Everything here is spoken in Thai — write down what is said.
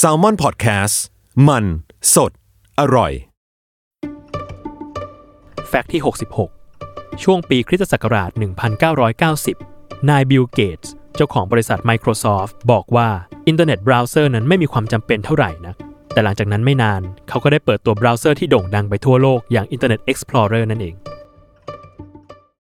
SALMON PODCAST มัน สด อร่อย Fact ที่ 66 ช่วงปีคริสตศักราช 1990 นายบิลเกตส์เจ้าของบริษัท Microsoft บอกว่า อินเทอร์เน็ตเบราว์เซอร์นั้นไม่มีความจำเป็นเท่าไหร่นะ แต่หลังจากนั้นไม่นาน เขาก็ได้เปิดตัวเบราว์เซอร์ที่โด่งดังไปทั่วโลกอย่าง Internet Explorer นั่นเอง